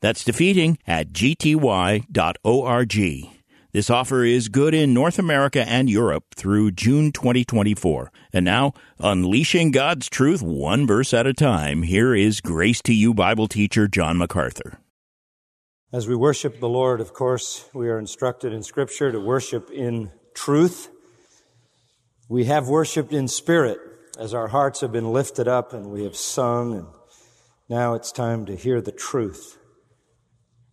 That's defeating at gty.org. This offer is good in North America and Europe through June 2024. And now, unleashing God's truth one verse at a time, here is Grace to You Bible teacher John MacArthur. As we worship the Lord, of course, we are instructed in Scripture to worship in truth. We have worshiped in spirit as our hearts have been lifted up and we have sung, and now it's time to hear the truth.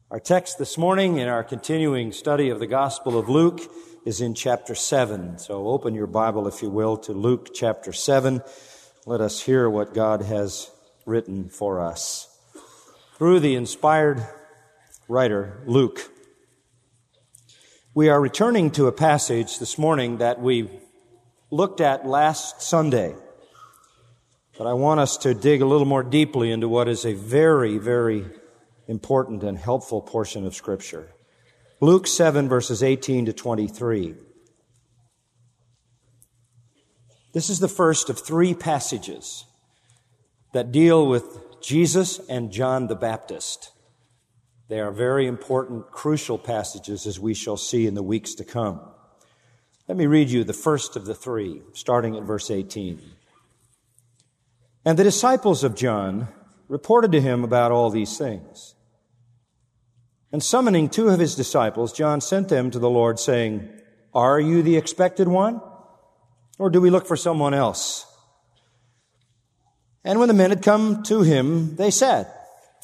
Our text this morning in our continuing study of the Gospel of Luke is in chapter 7. So open your Bible, if you will, to Luke chapter 7. Let us hear what God has written for us. Through the inspired writer, Luke, we are returning to a passage this morning that we looked at last Sunday. But I want us to dig a little more deeply into what is a very, very important and helpful portion of Scripture. Luke 7, verses 18 to 23. This is the first of three passages that deal with Jesus and John the Baptist. They are very important, crucial passages as we shall see in the weeks to come. Let me read you the first of the three, starting at verse 18. And the disciples of John reported to him about all these things. And summoning two of his disciples, John sent them to the Lord, saying, Are you the expected one? Or do we look for someone else? And when the men had come to him, they said,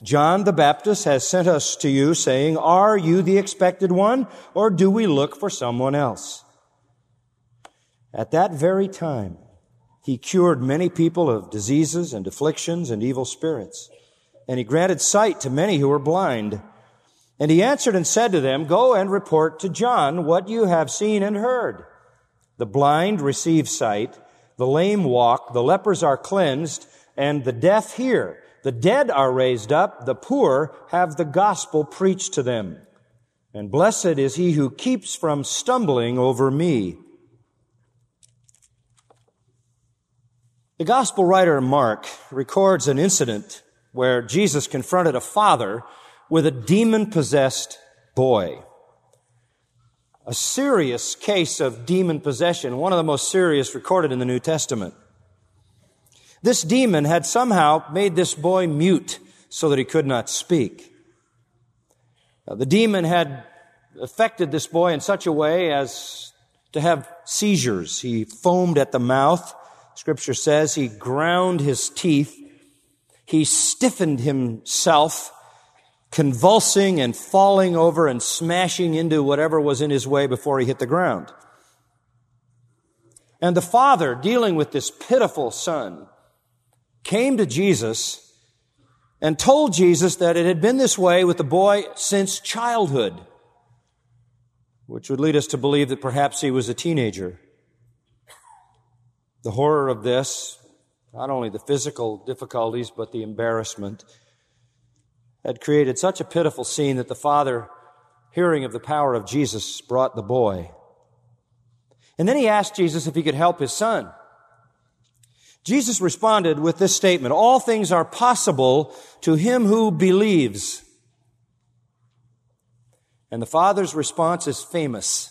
John the Baptist has sent us to you, saying, Are you the expected one? Or do we look for someone else? At that very time, he cured many people of diseases and afflictions and evil spirits. And he granted sight to many who were blind. And he answered and said to them, Go and report to John what you have seen and heard. The blind receive sight, the lame walk, the lepers are cleansed, and the deaf hear. The dead are raised up, the poor have the gospel preached to them. And blessed is he who keeps from stumbling over me. The gospel writer Mark records an incident where Jesus confronted a father with a demon possessed boy. A serious case of demon possession, one of the most serious recorded in the New Testament. This demon had somehow made this boy mute so that he could not speak. Now, the demon had affected this boy in such a way as to have seizures. He foamed at the mouth. Scripture says he ground his teeth. He stiffened himself convulsing and falling over and smashing into whatever was in his way before he hit the ground. And the father, dealing with this pitiful son, came to Jesus and told Jesus that it had been this way with the boy since childhood, which would lead us to believe that perhaps he was a teenager. The horror of this, not only the physical difficulties, but the embarrassment, had created such a pitiful scene that the father, hearing of the power of Jesus, brought the boy. And then he asked Jesus if he could help his son. Jesus responded with this statement, all things are possible to him who believes. And the father's response is famous.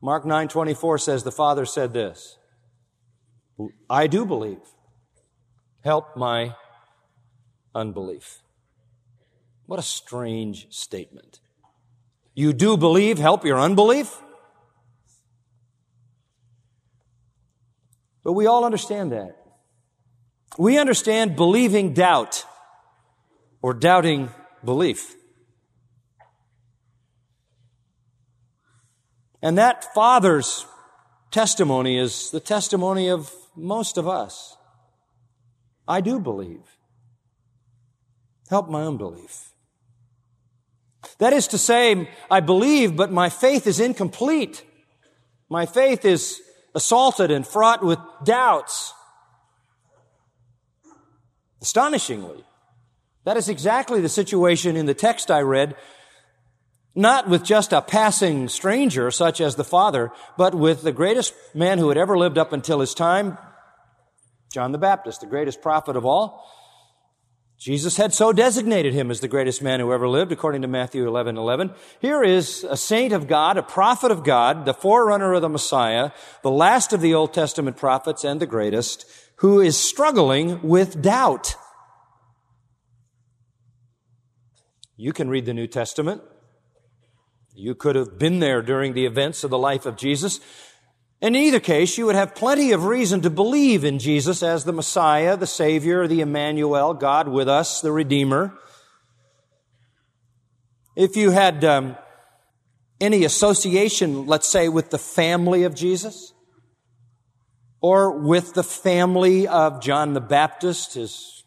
Mark 9:24 says the father said this, I do believe. Help my unbelief. What a strange statement. You do believe, help your unbelief? But we all understand that. We understand believing doubt or doubting belief. And that father's testimony is the testimony of most of us. I do believe. Help my unbelief. That is to say, I believe, but my faith is incomplete. My faith is assaulted and fraught with doubts. Astonishingly, that is exactly the situation in the text I read, not with just a passing stranger such as the Father, but with the greatest man who had ever lived up until his time, John the Baptist, the greatest prophet of all. Jesus had so designated him as the greatest man who ever lived, according to Matthew 11, 11. Here is a saint of God, a prophet of God, the forerunner of the Messiah, the last of the Old Testament prophets and the greatest, who is struggling with doubt. You can read the New Testament. You could have been there during the events of the life of Jesus. In either case, you would have plenty of reason to believe in Jesus as the Messiah, the Savior, the Emmanuel, God with us, the Redeemer. If you had um, any association, let's say, with the family of Jesus, or with the family of John the Baptist, his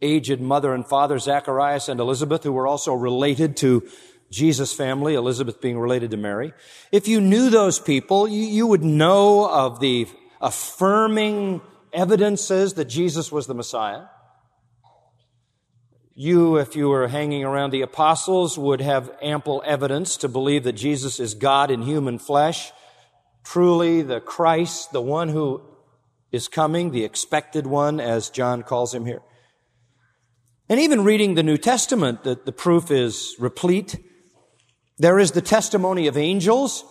aged mother and father, Zacharias and Elizabeth, who were also related to Jesus' family, Elizabeth being related to Mary. If you knew those people, you, you would know of the affirming evidences that Jesus was the Messiah. You, if you were hanging around the apostles, would have ample evidence to believe that Jesus is God in human flesh, truly the Christ, the one who is coming, the expected one, as John calls him here. And even reading the New Testament, the, the proof is replete. There is the testimony of angels.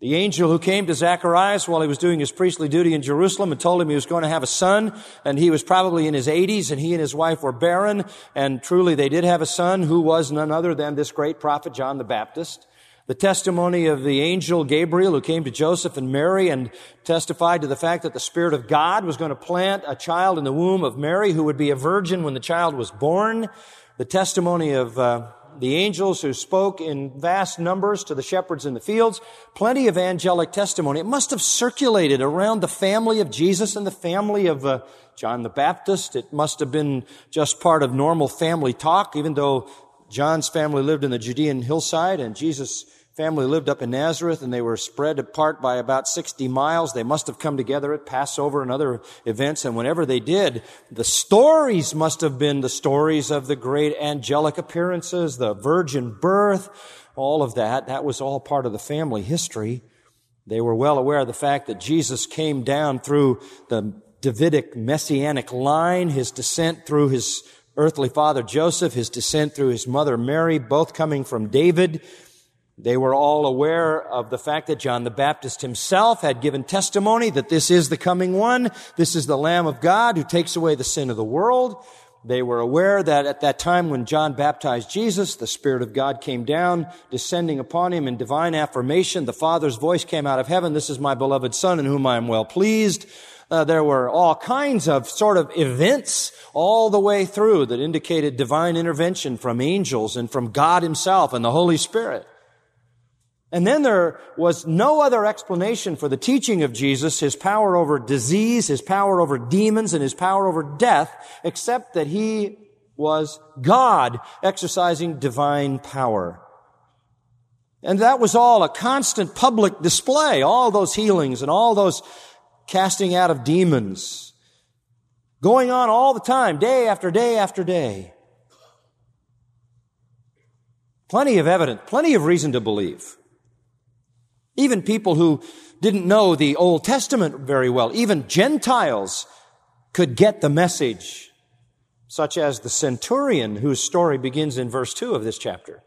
The angel who came to Zacharias while he was doing his priestly duty in Jerusalem and told him he was going to have a son, and he was probably in his 80s, and he and his wife were barren, and truly they did have a son who was none other than this great prophet John the Baptist. The testimony of the angel Gabriel who came to Joseph and Mary and testified to the fact that the Spirit of God was going to plant a child in the womb of Mary who would be a virgin when the child was born. The testimony of uh, the angels who spoke in vast numbers to the shepherds in the fields, plenty of angelic testimony. It must have circulated around the family of Jesus and the family of uh, John the Baptist. It must have been just part of normal family talk, even though John's family lived in the Judean hillside and Jesus' family lived up in Nazareth and they were spread apart by about 60 miles. They must have come together at Passover and other events. And whenever they did, the stories must have been the stories of the great angelic appearances, the virgin birth, all of that. That was all part of the family history. They were well aware of the fact that Jesus came down through the Davidic messianic line, his descent through his earthly father Joseph, his descent through his mother Mary, both coming from David. They were all aware of the fact that John the Baptist himself had given testimony that this is the coming one. This is the Lamb of God who takes away the sin of the world. They were aware that at that time when John baptized Jesus, the Spirit of God came down, descending upon him in divine affirmation. The Father's voice came out of heaven. This is my beloved Son in whom I am well pleased. Uh, there were all kinds of sort of events all the way through that indicated divine intervention from angels and from God himself and the Holy Spirit. And then there was no other explanation for the teaching of Jesus, his power over disease, his power over demons, and his power over death, except that he was God exercising divine power. And that was all a constant public display, all those healings and all those casting out of demons going on all the time, day after day after day. Plenty of evidence, plenty of reason to believe. Even people who didn't know the Old Testament very well, even Gentiles could get the message, such as the centurion whose story begins in verse 2 of this chapter.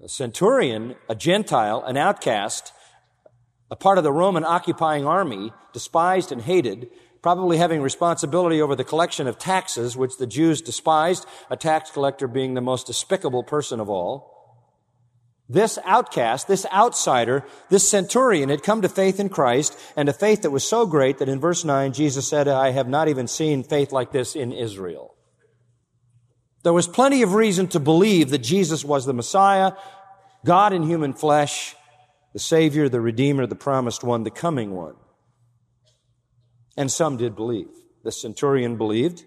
The centurion, a Gentile, an outcast, a part of the Roman occupying army, despised and hated, probably having responsibility over the collection of taxes, which the Jews despised, a tax collector being the most despicable person of all. This outcast, this outsider, this centurion had come to faith in Christ and a faith that was so great that in verse 9 Jesus said, I have not even seen faith like this in Israel. There was plenty of reason to believe that Jesus was the Messiah, God in human flesh, the Savior, the Redeemer, the promised one, the coming one. And some did believe. The centurion believed.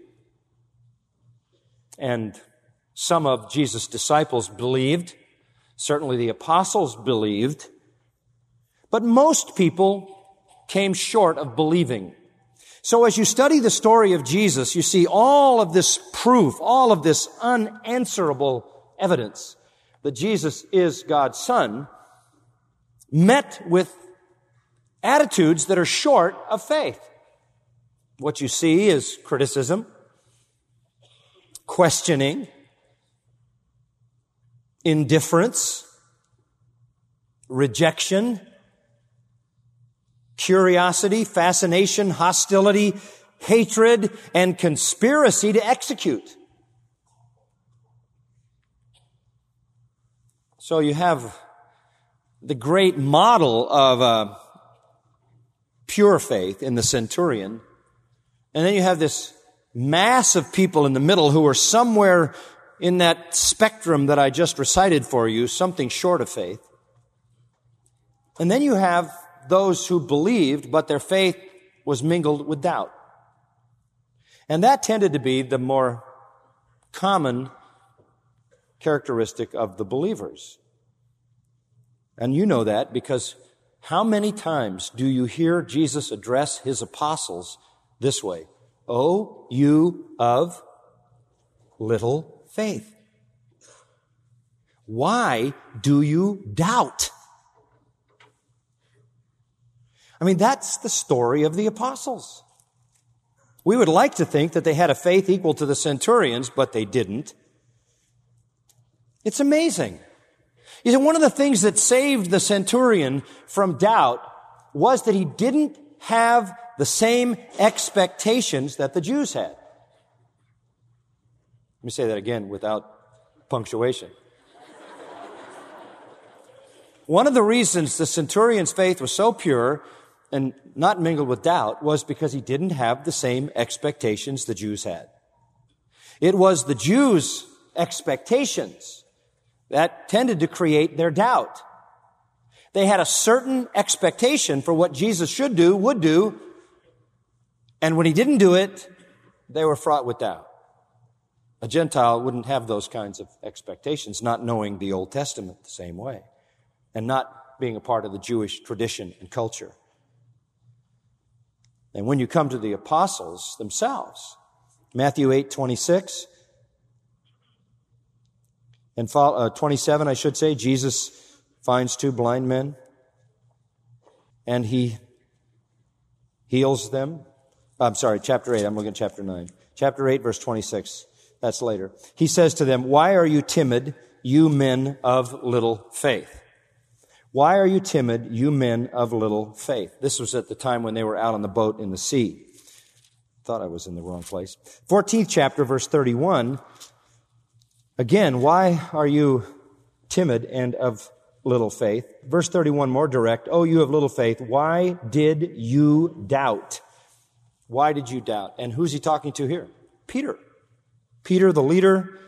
And Some of Jesus' disciples believed. Certainly the apostles believed. But most people came short of believing. So as you study the story of Jesus, you see all of this proof, all of this unanswerable evidence that Jesus is God's son, met with attitudes that are short of faith. What you see is criticism, questioning, indifference, rejection, curiosity, fascination, hostility, hatred, and conspiracy to execute. So you have the great model of uh, pure faith in the centurion, and then you have this mass of people in the middle who are somewhere in that spectrum that I just recited for you, something short of faith. And then you have those who believed, but their faith was mingled with doubt. And that tended to be the more common characteristic of the believers. And you know that because how many times do you hear Jesus address his apostles this way? Oh, you of little faith. Why do you doubt? I mean, that's the story of the apostles. We would like to think that they had a faith equal to the centurions, but they didn't. It's amazing. You see, one of the things that saved the centurion from doubt was that he didn't have the same expectations that the Jews had. Let me say that again without punctuation. One of the reasons the centurion's faith was so pure and not mingled with doubt was because he didn't have the same expectations the Jews had. It was the Jews' expectations that tended to create their doubt. They had a certain expectation for what Jesus should do, would do, and when he didn't do it, they were fraught with doubt. A Gentile wouldn't have those kinds of expectations, not knowing the Old Testament the same way, and not being a part of the Jewish tradition and culture. And when you come to the apostles themselves, Matthew 8, 26, and uh, 27, I should say, Jesus finds two blind men and he heals them. I'm sorry, chapter 8. I'm looking at chapter 9. Chapter 8, verse 26. That's later. He says to them, Why are you timid, you men of little faith? Why are you timid, you men of little faith? This was at the time when they were out on the boat in the sea. Thought I was in the wrong place. 14th chapter, verse 31. Again, why are you timid and of little faith? Verse 31, more direct. Oh, you have little faith. Why did you doubt? Why did you doubt? And who's he talking to here? Peter. Peter, the leader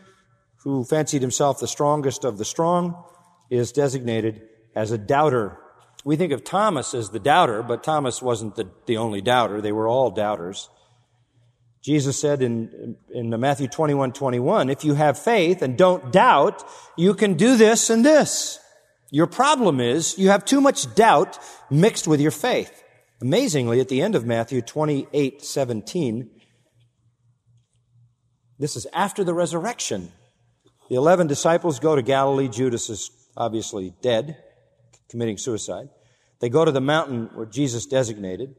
who fancied himself the strongest of the strong, is designated as a doubter. We think of Thomas as the doubter, but Thomas wasn't the, the only doubter. They were all doubters. Jesus said in, in Matthew 21, 21, if you have faith and don't doubt, you can do this and this. Your problem is you have too much doubt mixed with your faith. Amazingly, at the end of Matthew 28, 17, this is after the resurrection. The eleven disciples go to Galilee. Judas is obviously dead committing suicide. They go to the mountain where Jesus designated,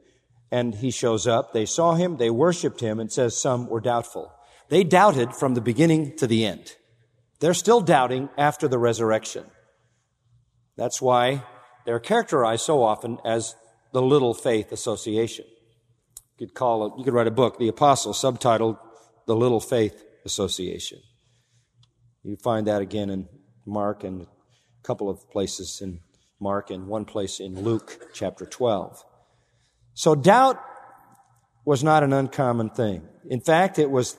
and he shows up. They saw him, they worshiped him, and says some were doubtful. They doubted from the beginning to the end. They're still doubting after the resurrection. That's why they're characterized so often as the Little Faith Association. You could call it, you could write a book, The Apostle, subtitled The Little Faith Association. You find that again in Mark and a couple of places in Mark and one place in Luke chapter 12. So doubt was not an uncommon thing. In fact, it was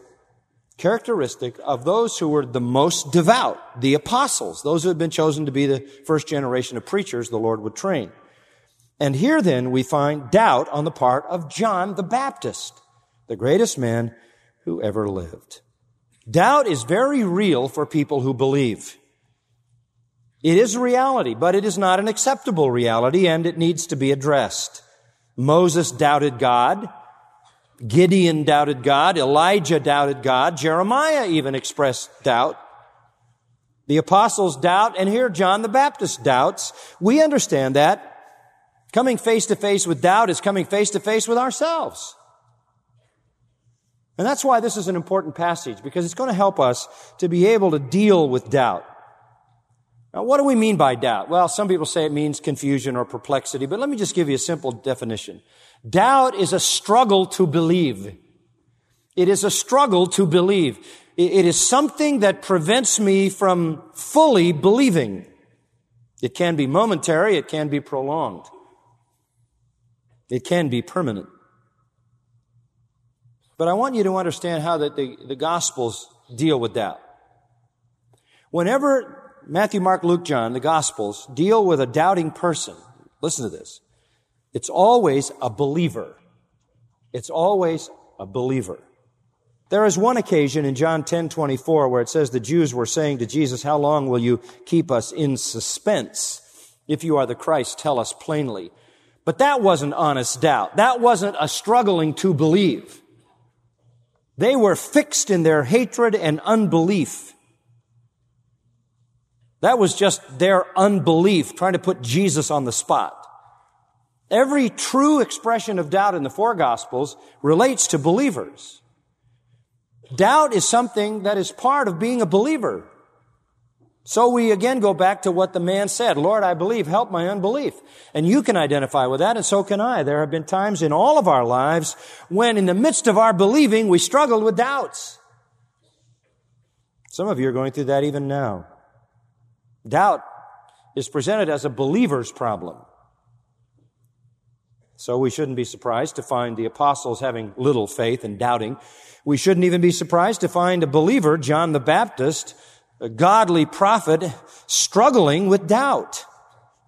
characteristic of those who were the most devout, the apostles, those who had been chosen to be the first generation of preachers the Lord would train. And here then we find doubt on the part of John the Baptist, the greatest man who ever lived. Doubt is very real for people who believe. It is a reality, but it is not an acceptable reality and it needs to be addressed. Moses doubted God. Gideon doubted God. Elijah doubted God. Jeremiah even expressed doubt. The apostles doubt, and here John the Baptist doubts. We understand that. Coming face to face with doubt is coming face to face with ourselves. And that's why this is an important passage, because it's going to help us to be able to deal with doubt. Now, what do we mean by doubt? Well, some people say it means confusion or perplexity, but let me just give you a simple definition. Doubt is a struggle to believe. It is a struggle to believe. It is something that prevents me from fully believing. It can be momentary, it can be prolonged, it can be permanent. But I want you to understand how that the, the Gospels deal with doubt. Whenever Matthew, Mark, Luke, John, the Gospels deal with a doubting person, listen to this. It's always a believer. It's always a believer. There is one occasion in John 10 24 where it says the Jews were saying to Jesus, How long will you keep us in suspense? If you are the Christ, tell us plainly. But that wasn't honest doubt. That wasn't a struggling to believe. They were fixed in their hatred and unbelief. That was just their unbelief, trying to put Jesus on the spot. Every true expression of doubt in the four Gospels relates to believers. Doubt is something that is part of being a believer. So we again go back to what the man said, Lord, I believe, help my unbelief. And you can identify with that, and so can I. There have been times in all of our lives when in the midst of our believing, we struggled with doubts. Some of you are going through that even now. Doubt is presented as a believer's problem. So we shouldn't be surprised to find the apostles having little faith and doubting. We shouldn't even be surprised to find a believer, John the Baptist, a godly prophet, struggling with doubt.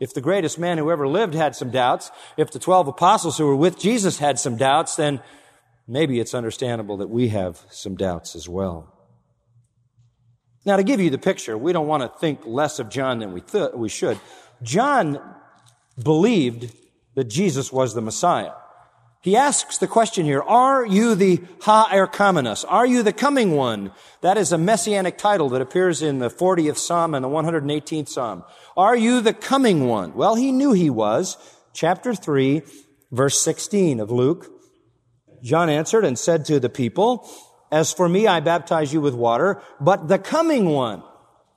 If the greatest man who ever lived had some doubts, if the 12 apostles who were with Jesus had some doubts, then maybe it's understandable that we have some doubts as well. Now, to give you the picture, we don't want to think less of John than we, th- we should. John believed that Jesus was the Messiah. He asks the question here, are you the Ha Erchomenos? Are you the coming one? That is a messianic title that appears in the 40th Psalm and the 118th Psalm. Are you the coming one? Well, he knew he was. Chapter 3, verse 16 of Luke. John answered and said to the people, as for me, I baptize you with water, but the coming one,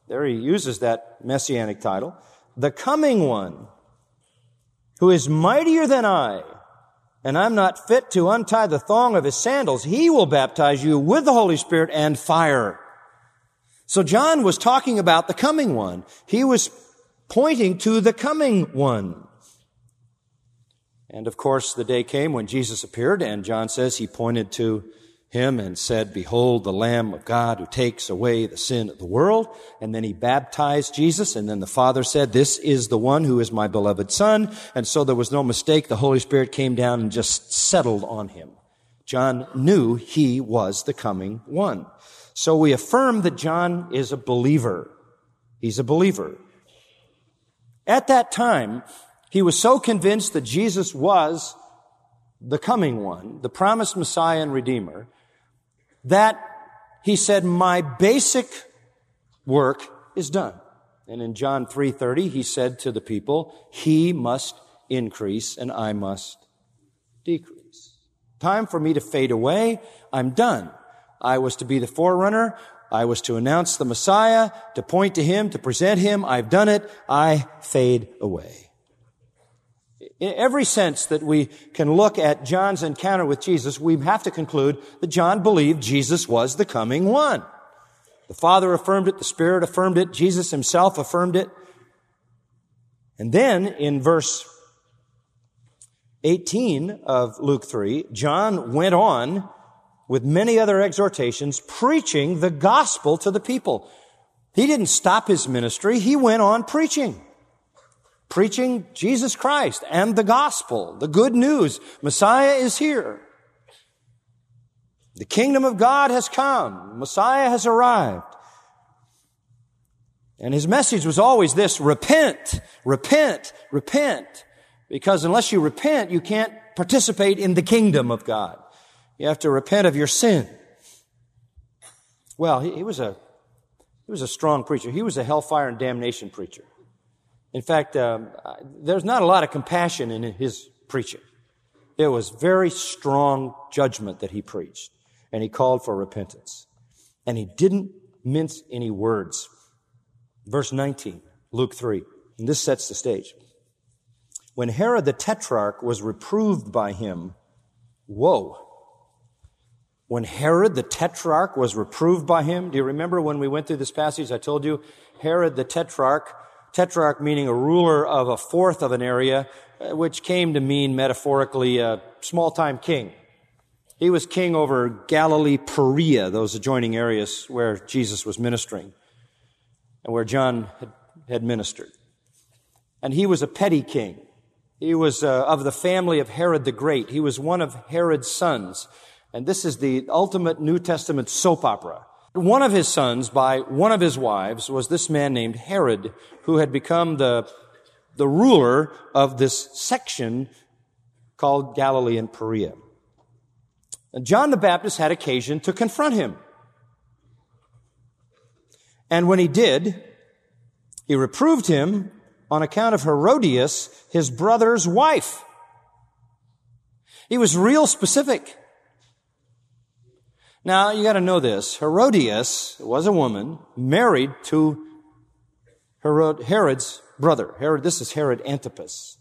there he uses that messianic title, the coming one, who is mightier than I, and I'm not fit to untie the thong of his sandals. He will baptize you with the Holy Spirit and fire. So John was talking about the coming one. He was pointing to the coming one. And of course, the day came when Jesus appeared, and John says he pointed to him and said, Behold the Lamb of God who takes away the sin of the world. And then he baptized Jesus. And then the Father said, This is the one who is my beloved Son. And so there was no mistake. The Holy Spirit came down and just settled on him. John knew he was the coming one. So we affirm that John is a believer. He's a believer. At that time, he was so convinced that Jesus was the coming one, the promised Messiah and Redeemer, that he said, my basic work is done. And in John 3:30 he said to the people, he must increase and I must decrease. Time for me to fade away. I'm done. I was to be the forerunner. I was to announce the Messiah, to point to him, to present him. I've done it. I fade away. In every sense that we can look at John's encounter with Jesus, we have to conclude that John believed Jesus was the coming one. The Father affirmed it, the Spirit affirmed it, Jesus himself affirmed it. And then in verse 18 of Luke 3, John went on with many other exhortations, preaching the gospel to the people. He didn't stop his ministry, he went on preaching preaching Jesus Christ and the gospel, the good news. Messiah is here. The kingdom of God has come. Messiah has arrived. And his message was always this, repent, repent, repent. Because unless you repent, you can't participate in the kingdom of God. You have to repent of your sin. Well, he, he was a, he was a strong preacher. He was a hellfire and damnation preacher. In fact, um, there's not a lot of compassion in his preaching. It was very strong judgment that he preached, and he called for repentance. And he didn't mince any words. Verse 19, Luke 3, and this sets the stage. When Herod the Tetrarch was reproved by him, whoa. When Herod the Tetrarch was reproved by him, do you remember when we went through this passage? I told you Herod the Tetrarch Tetrarch meaning a ruler of a fourth of an area, uh, which came to mean metaphorically a small time king. He was king over Galilee, Perea, those adjoining areas where Jesus was ministering and where John had, ministered. And he was a petty king. He was uh, of the family of Herod the Great. He was one of Herod's sons. And this is the ultimate New Testament soap opera. One of his sons by one of his wives was this man named Herod, who had become the, the ruler of this section called Galilee and Perea. And John the Baptist had occasion to confront him. And when he did, he reproved him on account of Herodias, his brother's wife. He was real specific. Now, you gotta know this. Herodias was a woman married to Herod, Herod's brother. Herod, this is Herod Antipas.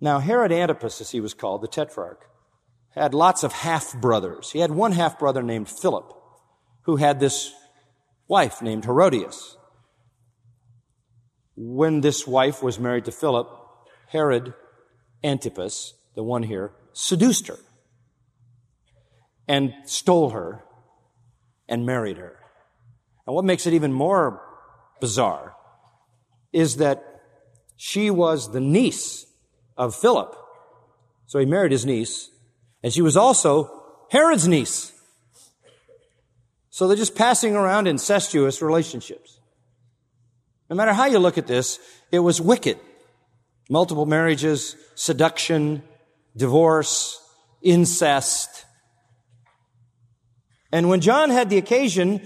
Now, Herod Antipas, as he was called, the tetrarch, had lots of half brothers. He had one half brother named Philip, who had this wife named Herodias. When this wife was married to Philip, Herod Antipas, the one here, seduced her and stole her and married her. And what makes it even more bizarre is that she was the niece of Philip. So he married his niece, and she was also Herod's niece. So they're just passing around incestuous relationships. No matter how you look at this, it was wicked. Multiple marriages, seduction, divorce, incest, and when John had the occasion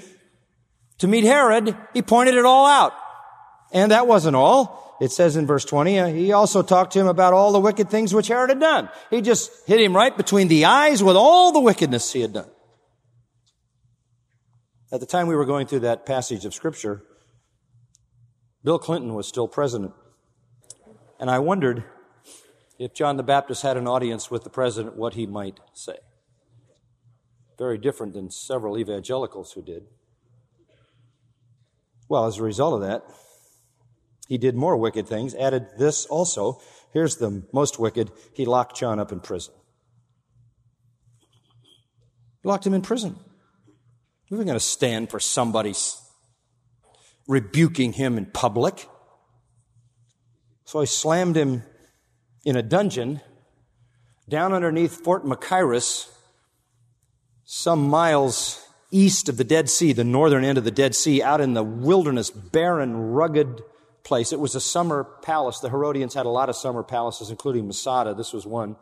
to meet Herod, he pointed it all out. And that wasn't all. It says in verse 20, uh, he also talked to him about all the wicked things which Herod had done. He just hit him right between the eyes with all the wickedness he had done. At the time we were going through that passage of scripture, Bill Clinton was still president. And I wondered if John the Baptist had an audience with the president, what he might say very different than several evangelicals who did. Well, as a result of that, he did more wicked things, added this also. Here's the most wicked. He locked John up in prison. Locked him in prison. We were going to stand for somebody rebuking him in public. So I slammed him in a dungeon down underneath Fort Machaerus some miles east of the Dead Sea, the northern end of the Dead Sea, out in the wilderness, barren, rugged place. It was a summer palace. The Herodians had a lot of summer palaces, including Masada. This was one.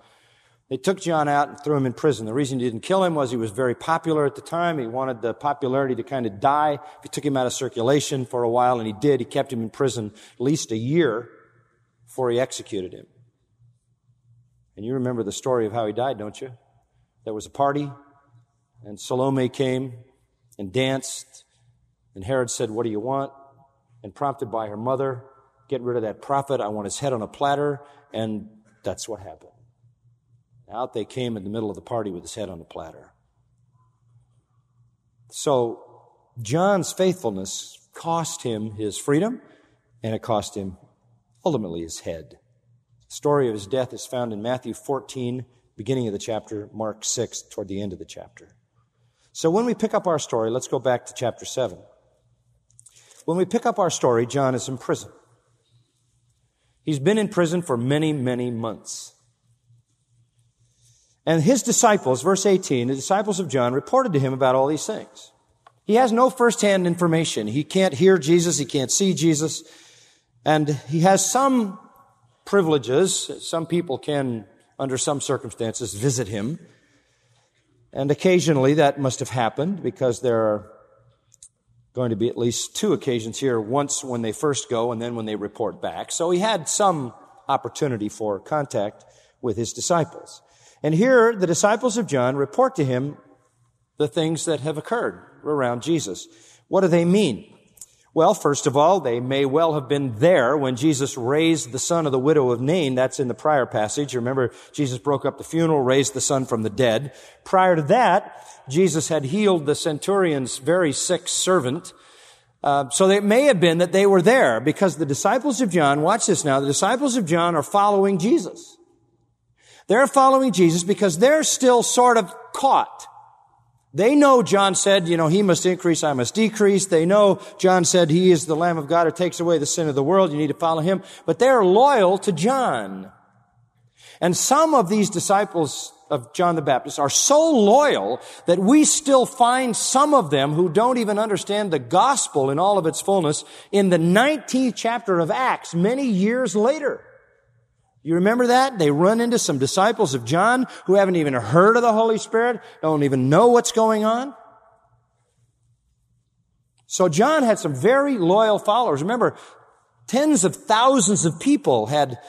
They took John out and threw him in prison. The reason he didn't kill him was he was very popular at the time. He wanted the popularity to kind of die. He took him out of circulation for a while, and he did. He kept him in prison at least a year before he executed him. And you remember the story of how he died, don't you? There was a party. And Salome came and danced. And Herod said, What do you want? And prompted by her mother, Get rid of that prophet. I want his head on a platter. And that's what happened. Out they came in the middle of the party with his head on a platter. So, John's faithfulness cost him his freedom, and it cost him ultimately his head. The story of his death is found in Matthew 14, beginning of the chapter, Mark 6, toward the end of the chapter. So when we pick up our story, let's go back to chapter 7. When we pick up our story, John is in prison. He's been in prison for many, many months. And his disciples, verse 18, the disciples of John reported to him about all these things. He has no firsthand information. He can't hear Jesus. He can't see Jesus. And he has some privileges. Some people can, under some circumstances, visit him. And occasionally that must have happened because there are going to be at least two occasions here, once when they first go and then when they report back. So he had some opportunity for contact with his disciples. And here the disciples of John report to him the things that have occurred around Jesus. What do they mean? Well, first of all, they may well have been there when Jesus raised the son of the widow of Nain. That's in the prior passage. Remember, Jesus broke up the funeral, raised the son from the dead. Prior to that, Jesus had healed the centurion's very sick servant. Uh, so it may have been that they were there because the disciples of John, watch this now, the disciples of John are following Jesus. They're following Jesus because they're still sort of caught they know John said, you know, he must increase, I must decrease. They know John said he is the Lamb of God who takes away the sin of the world. You need to follow him. But they're loyal to John. And some of these disciples of John the Baptist are so loyal that we still find some of them who don't even understand the gospel in all of its fullness in the 19th chapter of Acts many years later. You remember that? They run into some disciples of John who haven't even heard of the Holy Spirit, don't even know what's going on. So John had some very loyal followers. Remember, tens of thousands of people had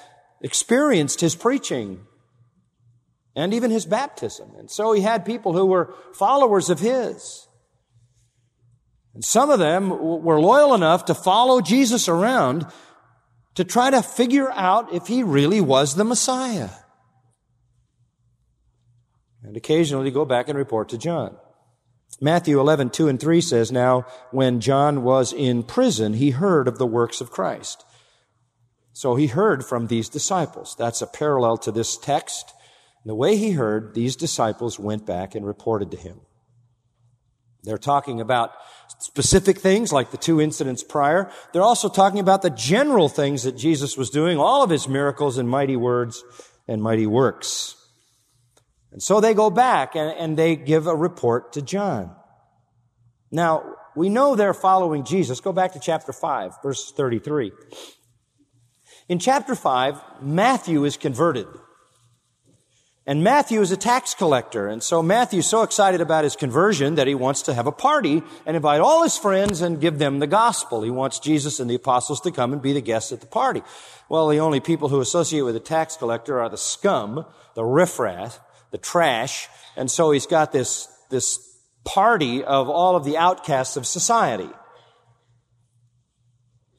experienced his preaching and even his baptism. And so he had people who were followers of his. And some of them were loyal enough to follow Jesus around to try to figure out if he really was the Messiah. And occasionally go back and report to John. Matthew 11, 2 and 3 says, Now, when John was in prison, he heard of the works of Christ. So he heard from these disciples. That's a parallel to this text. The way he heard, these disciples went back and reported to him. They're talking about specific things like the two incidents prior. They're also talking about the general things that Jesus was doing, all of his miracles and mighty words and mighty works. And so they go back and, and they give a report to John. Now, we know they're following Jesus. Go back to chapter 5, verse 33. In chapter 5, Matthew is converted. And Matthew is a tax collector. And so Matthew's so excited about his conversion that he wants to have a party and invite all his friends and give them the gospel. He wants Jesus and the apostles to come and be the guests at the party. Well, the only people who associate with a tax collector are the scum, the riffraff, the trash. And so he's got this, this party of all of the outcasts of society.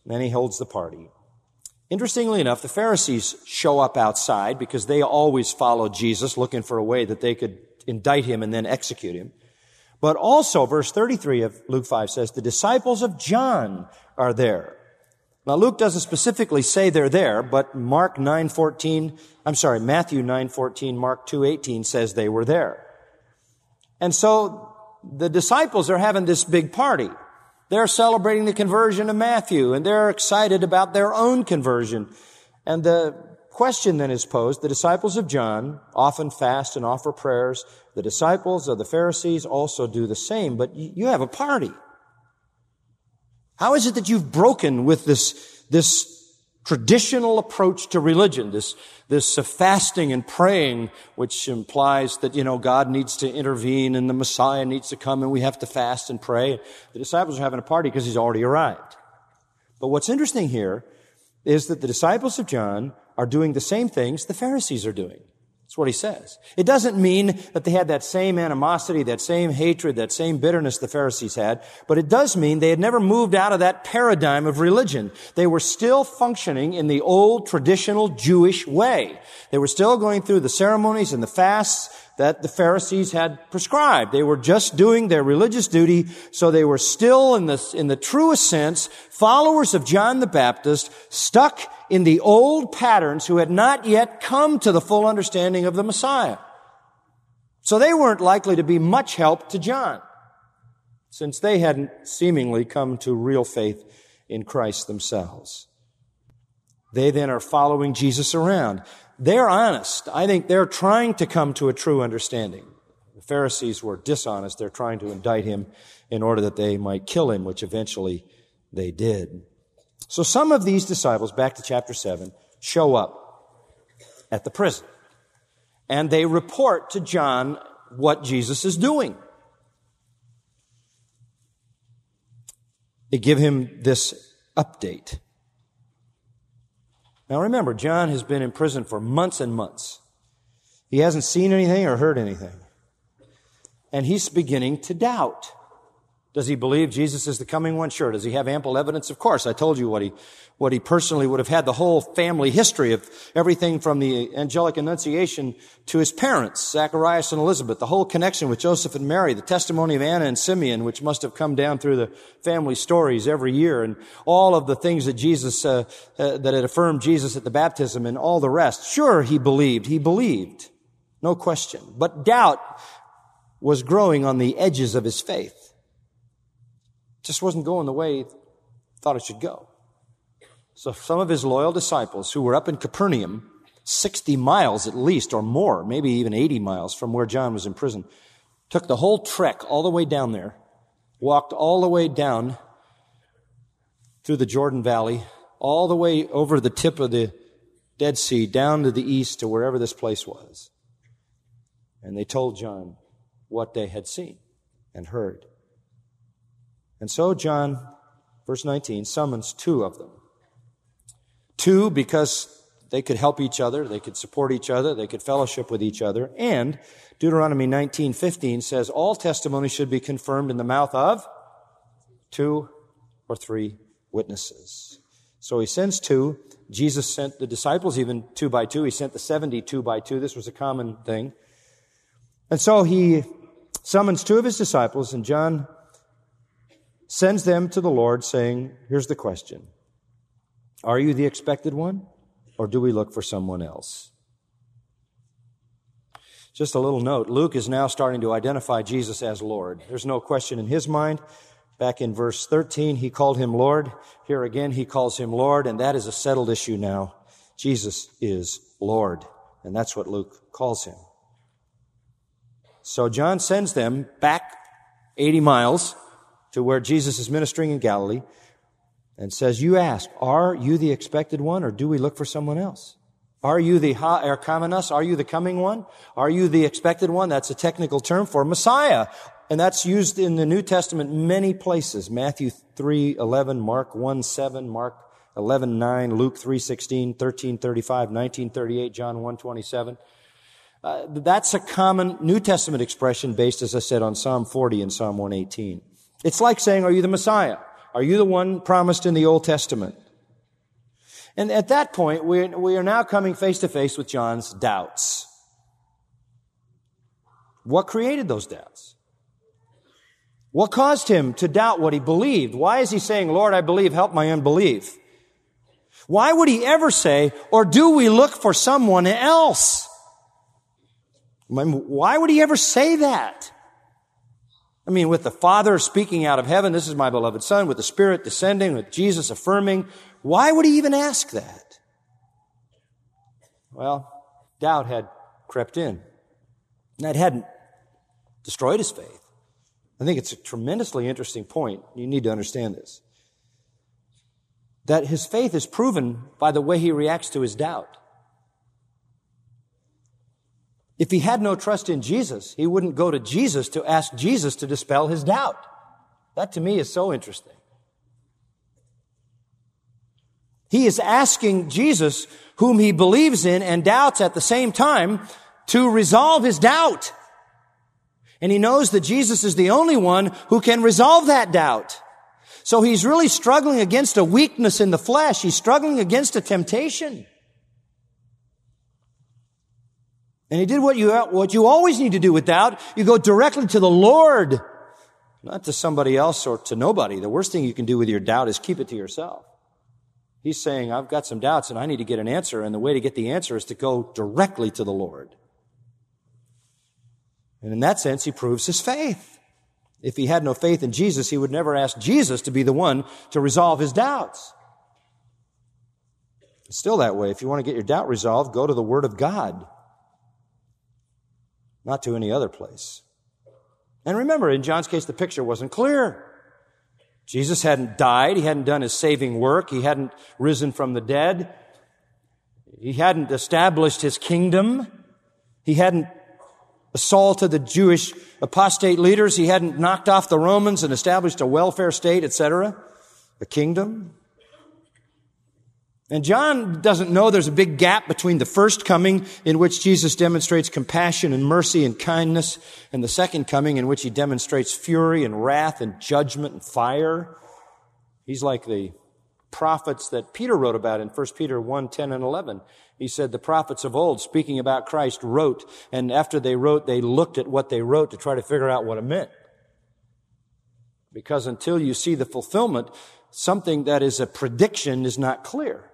Then he holds the party. Interestingly enough, the Pharisees show up outside because they always followed Jesus looking for a way that they could indict him and then execute him. But also, verse 33 of Luke 5 says, the disciples of John are there. Now, Luke doesn't specifically say they're there, but Mark 9.14, I'm sorry, Matthew 9.14, Mark 2.18 says they were there. And so, the disciples are having this big party. They're celebrating the conversion of Matthew and they're excited about their own conversion. And the question then is posed, the disciples of John often fast and offer prayers. The disciples of the Pharisees also do the same, but you have a party. How is it that you've broken with this, this traditional approach to religion, this, this uh, fasting and praying, which implies that, you know, God needs to intervene and the Messiah needs to come and we have to fast and pray. The disciples are having a party because he's already arrived. But what's interesting here is that the disciples of John are doing the same things the Pharisees are doing. That's what he says. It doesn't mean that they had that same animosity, that same hatred, that same bitterness the Pharisees had, but it does mean they had never moved out of that paradigm of religion. They were still functioning in the old traditional Jewish way. They were still going through the ceremonies and the fasts that the Pharisees had prescribed. They were just doing their religious duty, so they were still in the, in the truest sense, followers of John the Baptist, stuck in the old patterns who had not yet come to the full understanding of the Messiah. So they weren't likely to be much help to John, since they hadn't seemingly come to real faith in Christ themselves. They then are following Jesus around. They're honest. I think they're trying to come to a true understanding. The Pharisees were dishonest. They're trying to indict him in order that they might kill him, which eventually they did. So some of these disciples, back to chapter 7, show up at the prison. And they report to John what Jesus is doing. They give him this update. Now remember, John has been in prison for months and months. He hasn't seen anything or heard anything. And he's beginning to doubt. Does he believe Jesus is the coming one? Sure. Does he have ample evidence? Of course. I told you what he, what he personally would have had the whole family history of everything from the angelic annunciation to his parents, Zacharias and Elizabeth, the whole connection with Joseph and Mary, the testimony of Anna and Simeon, which must have come down through the family stories every year, and all of the things that Jesus, uh, uh, that had affirmed Jesus at the baptism and all the rest. Sure, he believed. He believed. No question. But doubt was growing on the edges of his faith just wasn't going the way he thought it should go. So some of his loyal disciples who were up in Capernaum, 60 miles at least or more, maybe even 80 miles from where John was in prison, took the whole trek all the way down there, walked all the way down through the Jordan Valley, all the way over the tip of the Dead Sea, down to the east to wherever this place was. And they told John what they had seen and heard. And so John, verse 19, summons two of them. Two because they could help each other, they could support each other, they could fellowship with each other, and Deuteronomy 19:15 says all testimony should be confirmed in the mouth of two or three witnesses. So he sends two. Jesus sent the disciples even two by two. He sent the 70 two by two. This was a common thing. And so he summons two of his disciples, and John sends them to the Lord saying, Here's the question Are you the expected one, or do we look for someone else? Just a little note Luke is now starting to identify Jesus as Lord. There's no question in his mind. Back in verse 13, he called him Lord. Here again, he calls him Lord, and that is a settled issue now. Jesus is Lord, and that's what Luke calls him. So John sends them back 80 miles to where Jesus is ministering in Galilee and says, You ask, are you the expected one or do we look for someone else? Are you the ha erchomenos? Are you the coming one? Are you the expected one? That's a technical term for Messiah. And that's used in the New Testament many places. Matthew 3, 11, Mark 1, 7, Mark 11, 9, Luke 3, 16, 13, 35, 19, 38, John 1, 27. Uh, that's a common New Testament expression based, as I said, on Psalm 40 and Psalm 118. It's like saying, are you the Messiah? Are you the one promised in the Old Testament? And at that point, we we are now coming face to face with John's doubts. What created those doubts? What caused him to doubt what he believed? Why is he saying, Lord, I believe, help my unbelief? Why would he ever say, or do we look for someone else? Why would he ever say that? I mean, with the Father speaking out of heaven, this is my beloved Son, with the Spirit descending, with Jesus affirming, why would he even ask that? Well, doubt had crept in. And that hadn't destroyed his faith. I think it's a tremendously interesting point. You need to understand this. That his faith is proven by the way he reacts to his doubt. If he had no trust in Jesus, he wouldn't go to Jesus to ask Jesus to dispel his doubt. That to me is so interesting. He is asking Jesus, whom he believes in and doubts at the same time, to resolve his doubt. And he knows that Jesus is the only one who can resolve that doubt. So he's really struggling against a weakness in the flesh. He's struggling against a temptation. And he did what you, what you always need to do with doubt. You go directly to the Lord, not to somebody else or to nobody. The worst thing you can do with your doubt is keep it to yourself. He's saying, I've got some doubts and I need to get an answer. And the way to get the answer is to go directly to the Lord. And in that sense, he proves his faith. If he had no faith in Jesus, he would never ask Jesus to be the one to resolve his doubts. It's still that way. If you want to get your doubt resolved, go to the Word of God, not to any other place. And remember, in John's case, the picture wasn't clear. Jesus hadn't died. He hadn't done his saving work. He hadn't risen from the dead. He hadn't established his kingdom. He hadn't assaulted the Jewish apostate leaders. He hadn't knocked off the Romans and established a welfare state, etc. A kingdom. And John doesn't know there's a big gap between the first coming in which Jesus demonstrates compassion and mercy and kindness and the second coming in which he demonstrates fury and wrath and judgment and fire. He's like the prophets that Peter wrote about in 1 Peter 1, 10 and 11. He said the prophets of old, speaking about Christ, wrote, and after they wrote, they looked at what they wrote to try to figure out what it meant. Because until you see the fulfillment, something that is a prediction is not clear.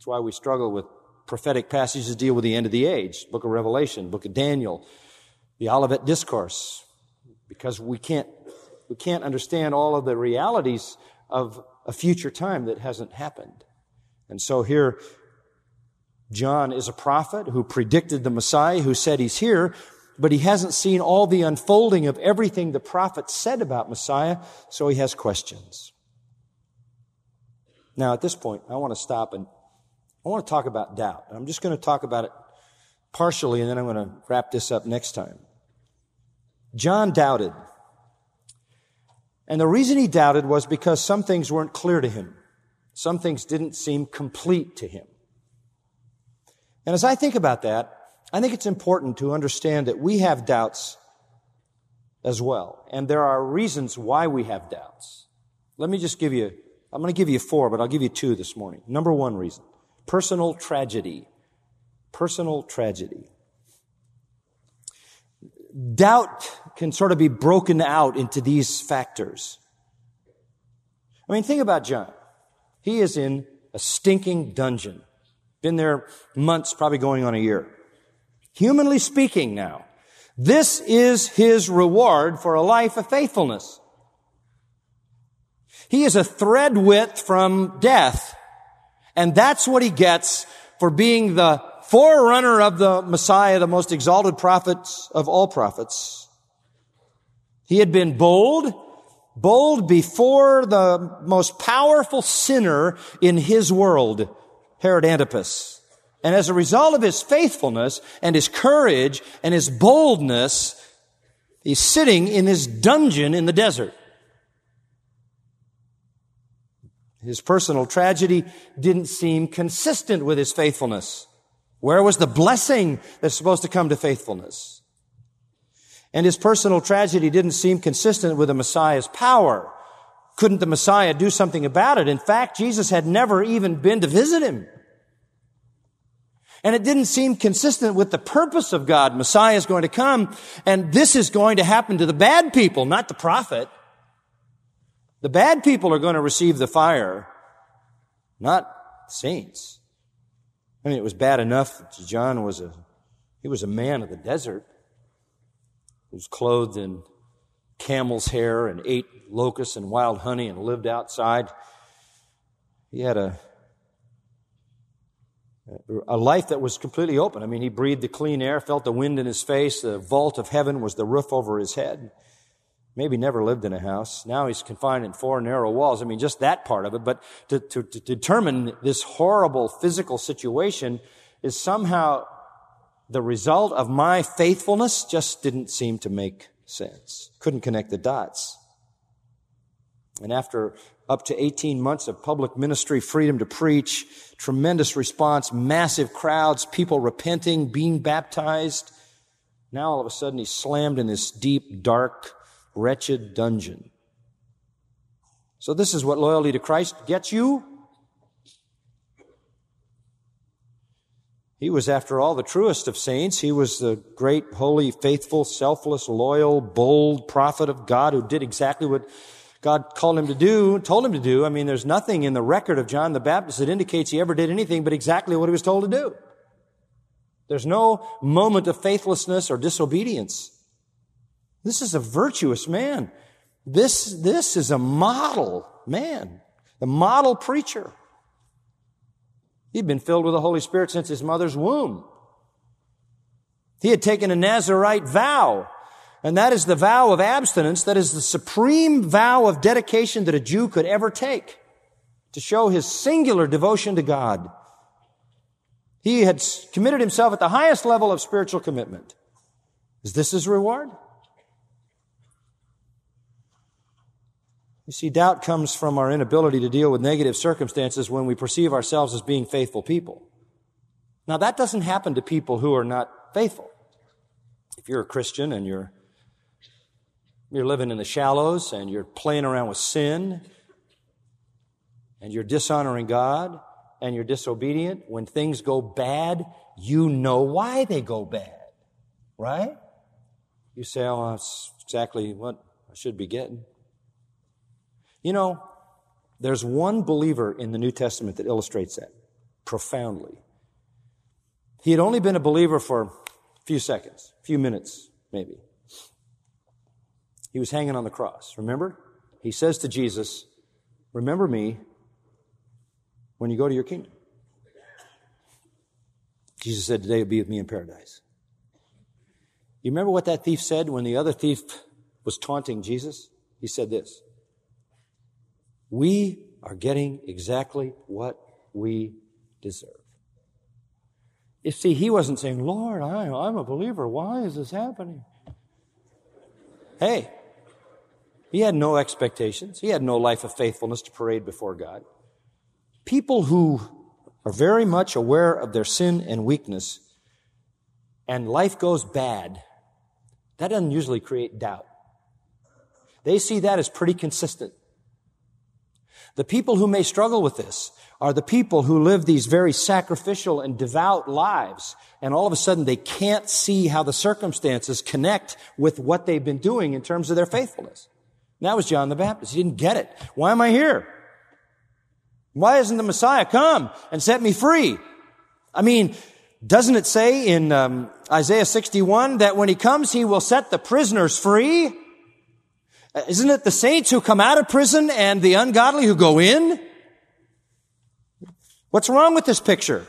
That's why we struggle with prophetic passages deal with the end of the age. Book of Revelation, Book of Daniel, the Olivet Discourse. Because we can't, we can't understand all of the realities of a future time that hasn't happened. And so here, John is a prophet who predicted the Messiah, who said he's here, but he hasn't seen all the unfolding of everything the prophet said about Messiah, so he has questions. Now, at this point, I want to stop and I want to talk about doubt. I'm just going to talk about it partially, and then I'm going to wrap this up next time. John doubted. And the reason he doubted was because some things weren't clear to him. Some things didn't seem complete to him. And as I think about that, I think it's important to understand that we have doubts as well. And there are reasons why we have doubts. Let me just give you, I'm going to give you four, but I'll give you two this morning. Number one reason. Personal tragedy. Personal tragedy. Doubt can sort of be broken out into these factors. I mean, think about John. He is in a stinking dungeon. Been there months, probably going on a year. Humanly speaking now, this is his reward for a life of faithfulness. He is a thread width from death and that's what he gets for being the forerunner of the Messiah, the most exalted prophet of all prophets. He had been bold, bold before the most powerful sinner in his world, Herod Antipas. And as a result of his faithfulness and his courage and his boldness, he's sitting in his dungeon in the desert. His personal tragedy didn't seem consistent with his faithfulness. Where was the blessing that's supposed to come to faithfulness? And his personal tragedy didn't seem consistent with the Messiah's power. Couldn't the Messiah do something about it? In fact, Jesus had never even been to visit him. And it didn't seem consistent with the purpose of God. Messiah is going to come, and this is going to happen to the bad people, not the prophet. The bad people are going to receive the fire, not saints. I mean, it was bad enough that John was a, he was a man of the desert. He was clothed in camel's hair and ate locusts and wild honey and lived outside. He had a, a life that was completely open. I mean, he breathed the clean air, felt the wind in his face. The vault of heaven was the roof over his head. Maybe never lived in a house. Now he's confined in four narrow walls. I mean, just that part of it. But to, to, to determine this horrible physical situation is somehow the result of my faithfulness just didn't seem to make sense. Couldn't connect the dots. And after up to 18 months of public ministry, freedom to preach, tremendous response, massive crowds, people repenting, being baptized, now all of a sudden he's slammed in this deep, dark, wretched dungeon. So this is what loyalty to Christ gets you. He was, after all, the truest of saints. He was the great, holy, faithful, selfless, loyal, bold prophet of God who did exactly what God called him to do, told him to do. I mean, there's nothing in the record of John the Baptist that indicates he ever did anything but exactly what he was told to do. There's no moment of faithlessness or disobedience. This is a virtuous man. This, this is a model man, the model preacher. He'd been filled with the Holy Spirit since his mother's womb. He had taken a Nazarite vow, and that is the vow of abstinence that is the supreme vow of dedication that a Jew could ever take to show his singular devotion to God. He had committed himself at the highest level of spiritual commitment. Is this his reward? You see, doubt comes from our inability to deal with negative circumstances when we perceive ourselves as being faithful people. Now, that doesn't happen to people who are not faithful. If you're a Christian and you're, you're living in the shallows and you're playing around with sin and you're dishonoring God and you're disobedient, when things go bad, you know why they go bad, right? You say, oh, that's exactly what I should be getting. You know, there's one believer in the New Testament that illustrates that profoundly. He had only been a believer for a few seconds, a few minutes, maybe. He was hanging on the cross, remember? He says to Jesus, Remember me when you go to your kingdom. Jesus said, Today you'll be with me in paradise. You remember what that thief said when the other thief was taunting Jesus? He said this We are getting exactly what we deserve. You see, he wasn't saying, Lord, I, I'm a believer. Why is this happening? Hey, he had no expectations. He had no life of faithfulness to parade before God. People who are very much aware of their sin and weakness and life goes bad, that doesn't usually create doubt. They see that as pretty consistent. The people who may struggle with this are the people who live these very sacrificial and devout lives, and all of a sudden they can't see how the circumstances connect with what they've been doing in terms of their faithfulness. And that was John the Baptist. He didn't get it. Why am I here? Why isn't the Messiah come and set me free? I mean, doesn't it say in um, Isaiah 61 that when he comes, he will set the prisoners free? Uh, isn't it the saints who come out of prison and the ungodly who go in? What's wrong with this picture?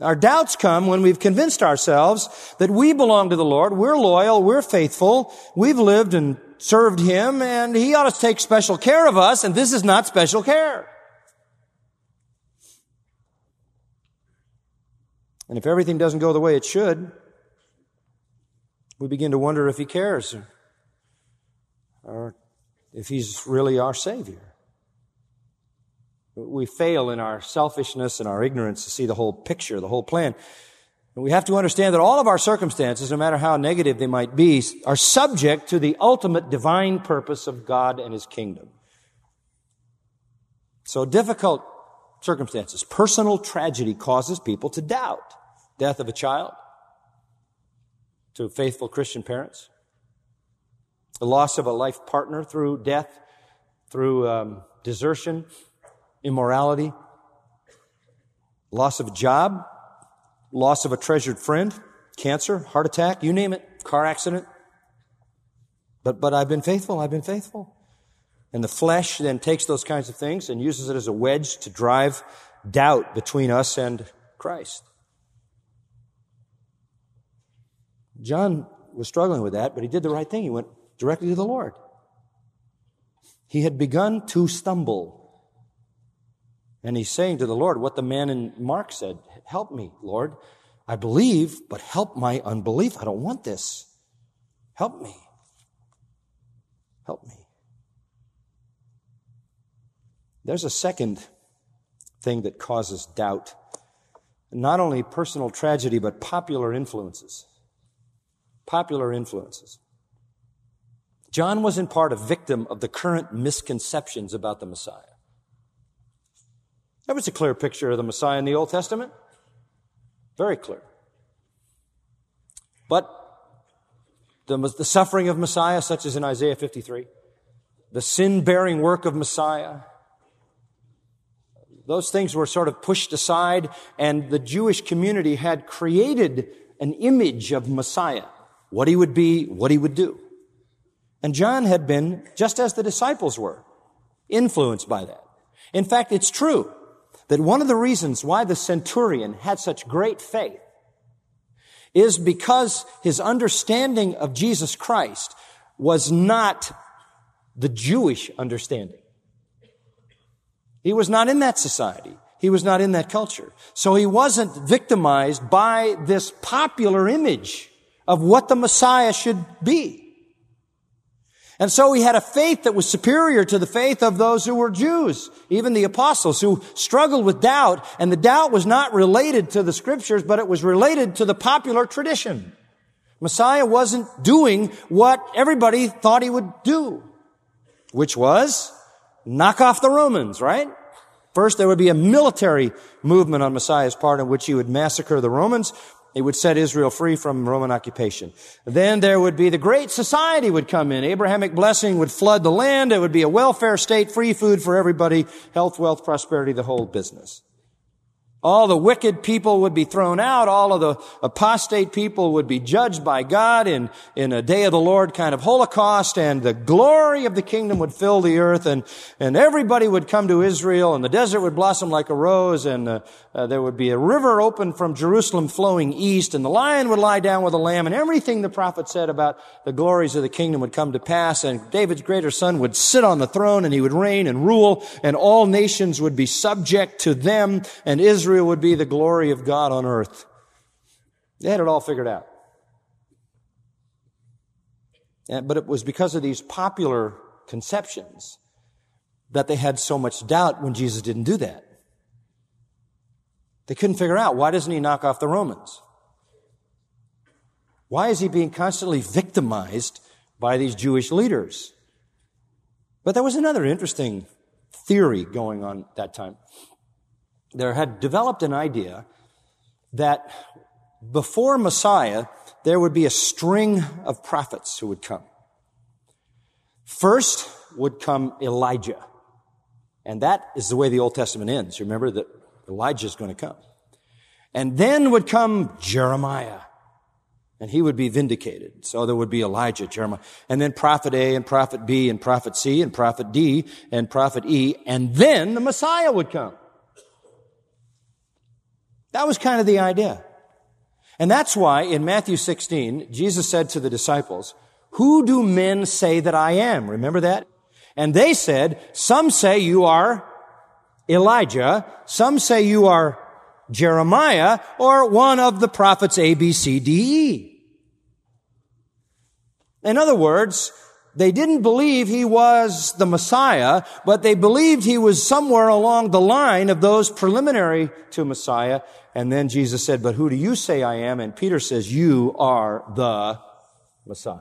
Our doubts come when we've convinced ourselves that we belong to the Lord, we're loyal, we're faithful, we've lived and served Him, and He ought to take special care of us, and this is not special care. And if everything doesn't go the way it should, we begin to wonder if He cares or if He's really our Savior. We fail in our selfishness and our ignorance to see the whole picture, the whole plan. And we have to understand that all of our circumstances, no matter how negative they might be, are subject to the ultimate divine purpose of God and His kingdom. So difficult circumstances, personal tragedy causes people to doubt. Death of a child, to faithful Christian parents. The loss of a life partner through death, through um, desertion, immorality, loss of a job, loss of a treasured friend, cancer, heart attack, you name it, car accident. But, but I've been faithful, I've been faithful. And the flesh then takes those kinds of things and uses it as a wedge to drive doubt between us and Christ. John was struggling with that, but he did the right thing. He went directly to the Lord. He had begun to stumble. And he's saying to the Lord what the man in Mark said Help me, Lord. I believe, but help my unbelief. I don't want this. Help me. Help me. There's a second thing that causes doubt. Not only personal tragedy, but popular influences popular influences. John was in part a victim of the current misconceptions about the Messiah. That was a clear picture of the Messiah in the Old Testament. Very clear. But the, the suffering of Messiah, such as in Isaiah 53, the sin bearing work of Messiah, those things were sort of pushed aside, and the Jewish community had created an image of Messiah what he would be, what he would do. And John had been, just as the disciples were, influenced by that. In fact, it's true that one of the reasons why the centurion had such great faith is because his understanding of Jesus Christ was not the Jewish understanding. He was not in that society. He was not in that culture. So he wasn't victimized by this popular image of what the Messiah should be. And so he had a faith that was superior to the faith of those who were Jews, even the apostles who struggled with doubt. And the doubt was not related to the scriptures, but it was related to the popular tradition. Messiah wasn't doing what everybody thought he would do, which was knock off the Romans, right? First, there would be a military movement on Messiah's part in which he would massacre the Romans. It would set Israel free from Roman occupation. Then there would be the great society would come in. Abrahamic blessing would flood the land. It would be a welfare state, free food for everybody, health, wealth, prosperity, the whole business. All the wicked people would be thrown out. All of the apostate people would be judged by God in, in a day of the Lord kind of holocaust and the glory of the kingdom would fill the earth and, and everybody would come to Israel and the desert would blossom like a rose and uh, uh, there would be a river open from Jerusalem flowing east and the lion would lie down with the lamb and everything the prophet said about the glories of the kingdom would come to pass and David's greater son would sit on the throne and he would reign and rule and all nations would be subject to them and Israel Israel would be the glory of God on earth. They had it all figured out. But it was because of these popular conceptions that they had so much doubt when Jesus didn't do that. They couldn't figure out why doesn't he knock off the Romans? Why is he being constantly victimized by these Jewish leaders? But there was another interesting theory going on at that time there had developed an idea that before Messiah, there would be a string of prophets who would come. First would come Elijah. And that is the way the Old Testament ends. Remember that Elijah is going to come. And then would come Jeremiah. And he would be vindicated. So there would be Elijah, Jeremiah, and then prophet A and prophet B and prophet C and prophet D and prophet E. And then the Messiah would come. That was kind of the idea. And that's why in Matthew 16, Jesus said to the disciples, who do men say that I am? Remember that? And they said, some say you are Elijah, some say you are Jeremiah, or one of the prophets A, B, C, D, E. In other words, they didn't believe he was the Messiah, but they believed he was somewhere along the line of those preliminary to Messiah. And then Jesus said, but who do you say I am? And Peter says, you are the Messiah.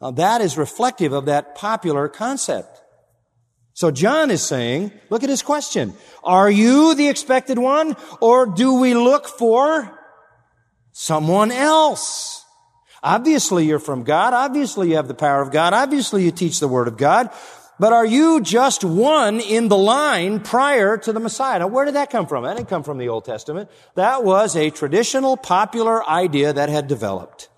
Now that is reflective of that popular concept. So John is saying, look at his question. Are you the expected one or do we look for someone else? Obviously you're from God. Obviously you have the power of God. Obviously you teach the Word of God. But are you just one in the line prior to the Messiah? Now, where did that come from? That didn't come from the Old Testament. That was a traditional, popular idea that had developed.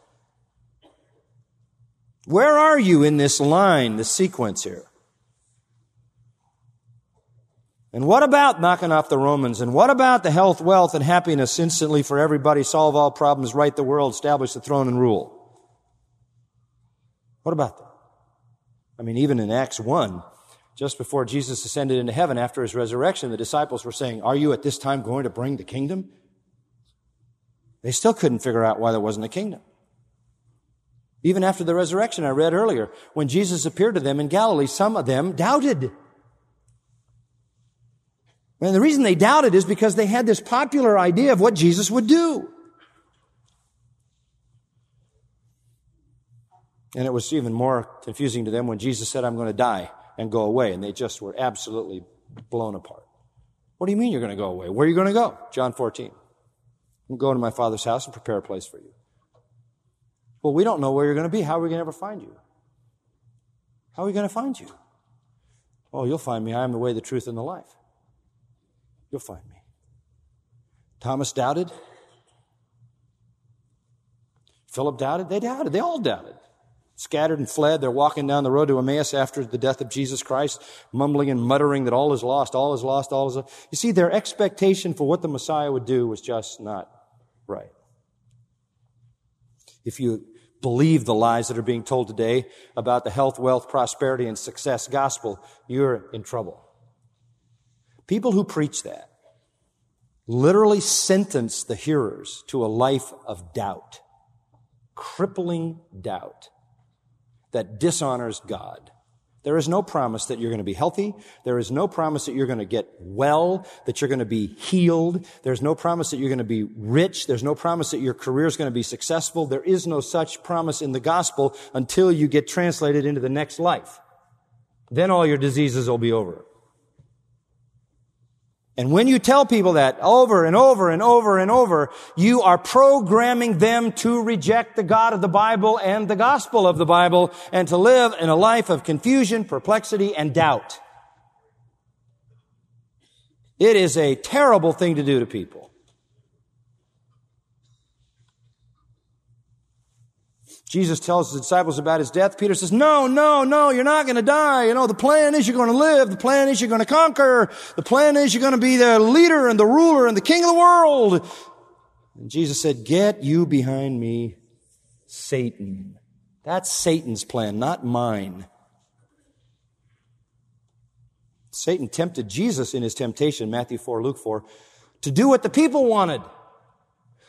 Where are you in this line, the sequence here? And what about knocking off the Romans? And what about the health, wealth, and happiness instantly for everybody, solve all problems, right the world, establish the throne and rule? What about that? I mean, even in Acts 1, just before Jesus ascended into heaven after his resurrection, the disciples were saying, Are you at this time going to bring the kingdom? They still couldn't figure out why there wasn't a kingdom. Even after the resurrection, I read earlier, when Jesus appeared to them in Galilee, some of them doubted. And the reason they doubted is because they had this popular idea of what Jesus would do. And it was even more confusing to them when Jesus said, I'm going to die and go away. And they just were absolutely blown apart. What do you mean you're going to go away? Where are you going to go? John 14. I'm going to my father's house and prepare a place for you. Well, we don't know where you're going to be. How are we going to ever find you? How are we going to find you? Oh, you'll find me. I am the way, the truth, and the life. You'll find me. Thomas doubted. Philip doubted. They doubted. They all doubted. Scattered and fled. They're walking down the road to Emmaus after the death of Jesus Christ, mumbling and muttering that all is lost, all is lost, all is lost. You see, their expectation for what the Messiah would do was just not right. If you believe the lies that are being told today about the health, wealth, prosperity, and success gospel, you're in trouble. People who preach that literally sentence the hearers to a life of doubt, crippling doubt that dishonors God. There is no promise that you're going to be healthy. There is no promise that you're going to get well, that you're going to be healed. There's no promise that you're going to be rich. There's no promise that your career is going to be successful. There is no such promise in the gospel until you get translated into the next life. Then all your diseases will be over. And when you tell people that over and over and over and over, you are programming them to reject the God of the Bible and the gospel of the Bible and to live in a life of confusion, perplexity, and doubt. It is a terrible thing to do to people. Jesus tells his disciples about his death. Peter says, no, no, no, you're not going to die. You know, the plan is you're going to live. The plan is you're going to conquer. The plan is you're going to be the leader and the ruler and the king of the world. And Jesus said, get you behind me, Satan. That's Satan's plan, not mine. Satan tempted Jesus in his temptation, Matthew 4, Luke 4, to do what the people wanted.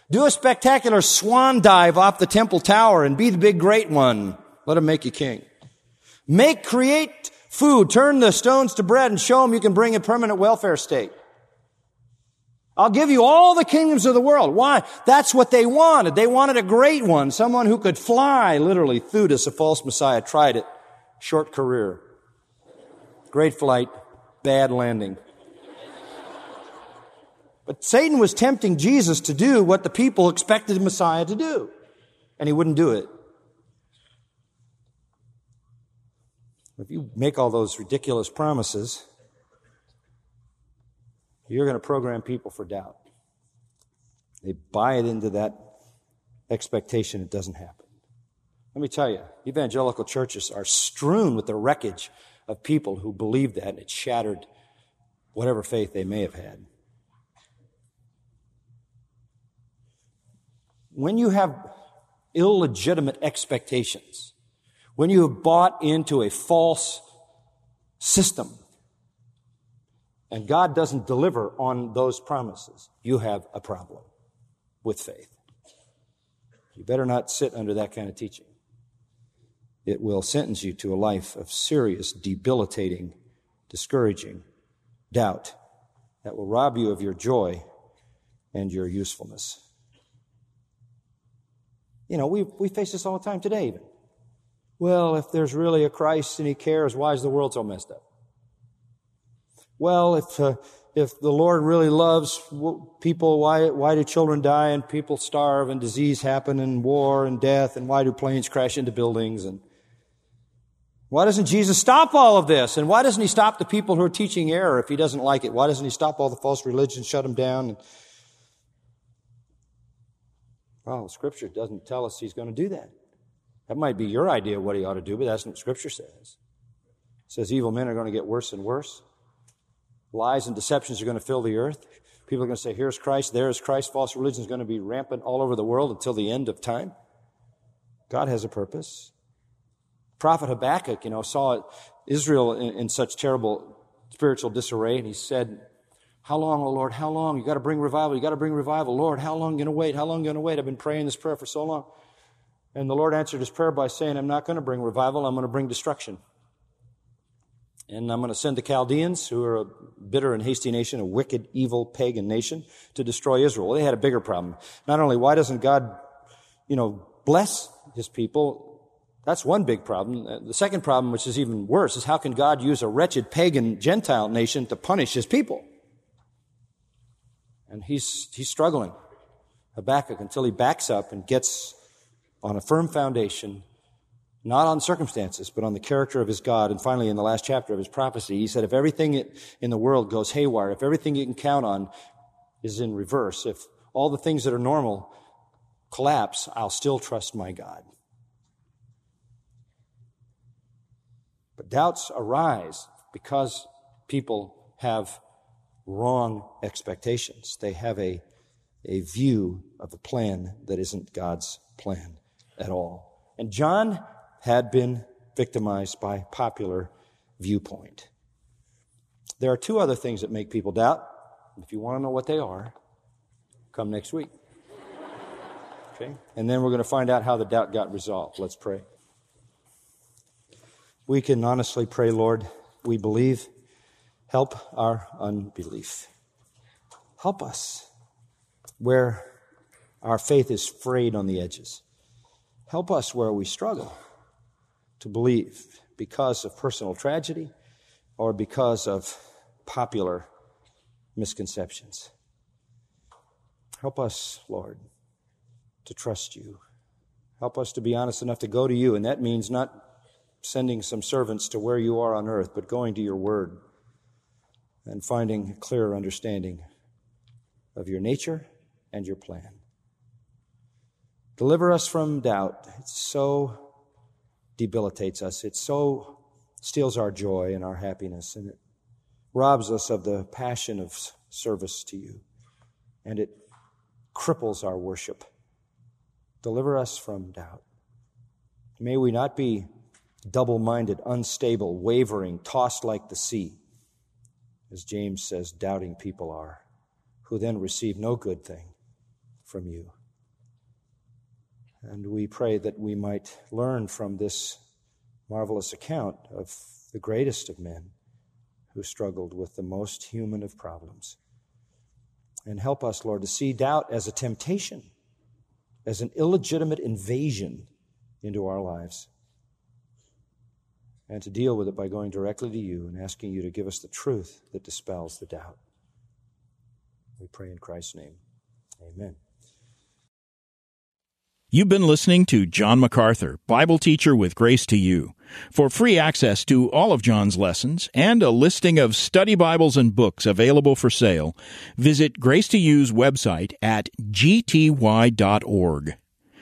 Do a spectacular swan dive off the temple tower and be the big great one. Let him make you king. Make, create food, turn the stones to bread and show them you can bring a permanent welfare state. I'll give you all the kingdoms of the world. Why? That's what they wanted. They wanted a great one, someone who could fly, literally. Theudas, a false messiah, tried it. Short career. Great flight, bad landing. But Satan was tempting Jesus to do what the people expected Messiah to do. And he wouldn't do it. If you make all those ridiculous promises, you're going to program people for doubt. They buy it into that expectation it doesn't happen. Let me tell you, evangelical churches are strewn with the wreckage of people who believed that and it shattered whatever faith they may have had. When you have illegitimate expectations, when you have bought into a false system, and God doesn't deliver on those promises, you have a problem with faith. You better not sit under that kind of teaching. It will sentence you to a life of serious, debilitating, discouraging doubt that will rob you of your joy and your usefulness. You know, we, we face this all the time today, even. Well, if there's really a Christ and He cares, why is the world so messed up? Well, if, uh, if the Lord really loves people, why, why do children die and people starve and disease happen and war and death and why do planes crash into buildings and why doesn't Jesus stop all of this? And why doesn't He stop the people who are teaching error if He doesn't like it? Why doesn't He stop all the false religions, shut them down? Well, Scripture doesn't tell us he's going to do that. That might be your idea of what he ought to do, but that's not what Scripture says. It says evil men are going to get worse and worse. Lies and deceptions are going to fill the earth. People are going to say, here's Christ, there's Christ. False religion is going to be rampant all over the world until the end of time. God has a purpose. Prophet Habakkuk, you know, saw Israel in, in such terrible spiritual disarray, and he said, how long, oh Lord? How long? You got to bring revival. You got to bring revival. Lord, how long are you going to wait? How long are you going to wait? I've been praying this prayer for so long. And the Lord answered his prayer by saying, I'm not going to bring revival. I'm going to bring destruction. And I'm going to send the Chaldeans, who are a bitter and hasty nation, a wicked, evil, pagan nation, to destroy Israel. They had a bigger problem. Not only why doesn't God, you know, bless his people? That's one big problem. The second problem, which is even worse, is how can God use a wretched pagan Gentile nation to punish his people? And he's, he's struggling, Habakkuk, until he backs up and gets on a firm foundation, not on circumstances, but on the character of his God. And finally, in the last chapter of his prophecy, he said, if everything in the world goes haywire, if everything you can count on is in reverse, if all the things that are normal collapse, I'll still trust my God. But doubts arise because people have wrong expectations. They have a, a view of the plan that isn't God's plan at all. And John had been victimized by popular viewpoint. There are two other things that make people doubt. If you want to know what they are, come next week. Okay? And then we're going to find out how the doubt got resolved. Let's pray. We can honestly pray, Lord, we believe. Help our unbelief. Help us where our faith is frayed on the edges. Help us where we struggle to believe because of personal tragedy or because of popular misconceptions. Help us, Lord, to trust you. Help us to be honest enough to go to you, and that means not sending some servants to where you are on earth, but going to your word and finding a clearer understanding of your nature and your plan. Deliver us from doubt. It so debilitates us. It so steals our joy and our happiness, and it robs us of the passion of service to you, and it cripples our worship. Deliver us from doubt. May we not be double minded, unstable, wavering, tossed like the sea, as James says, doubting people are, who then receive no good thing from you. And we pray that we might learn from this marvelous account of the greatest of men who struggled with the most human of problems. And help us, Lord, to see doubt as a temptation, as an illegitimate invasion into our lives, and to deal with it by going directly to you and asking you to give us the truth that dispels the doubt. We pray in Christ's name. Amen. You've been listening to John MacArthur, Bible teacher with Grace to You. For free access to all of John's lessons and a listing of study Bibles and books available for sale, visit Grace to You's website at gty.org.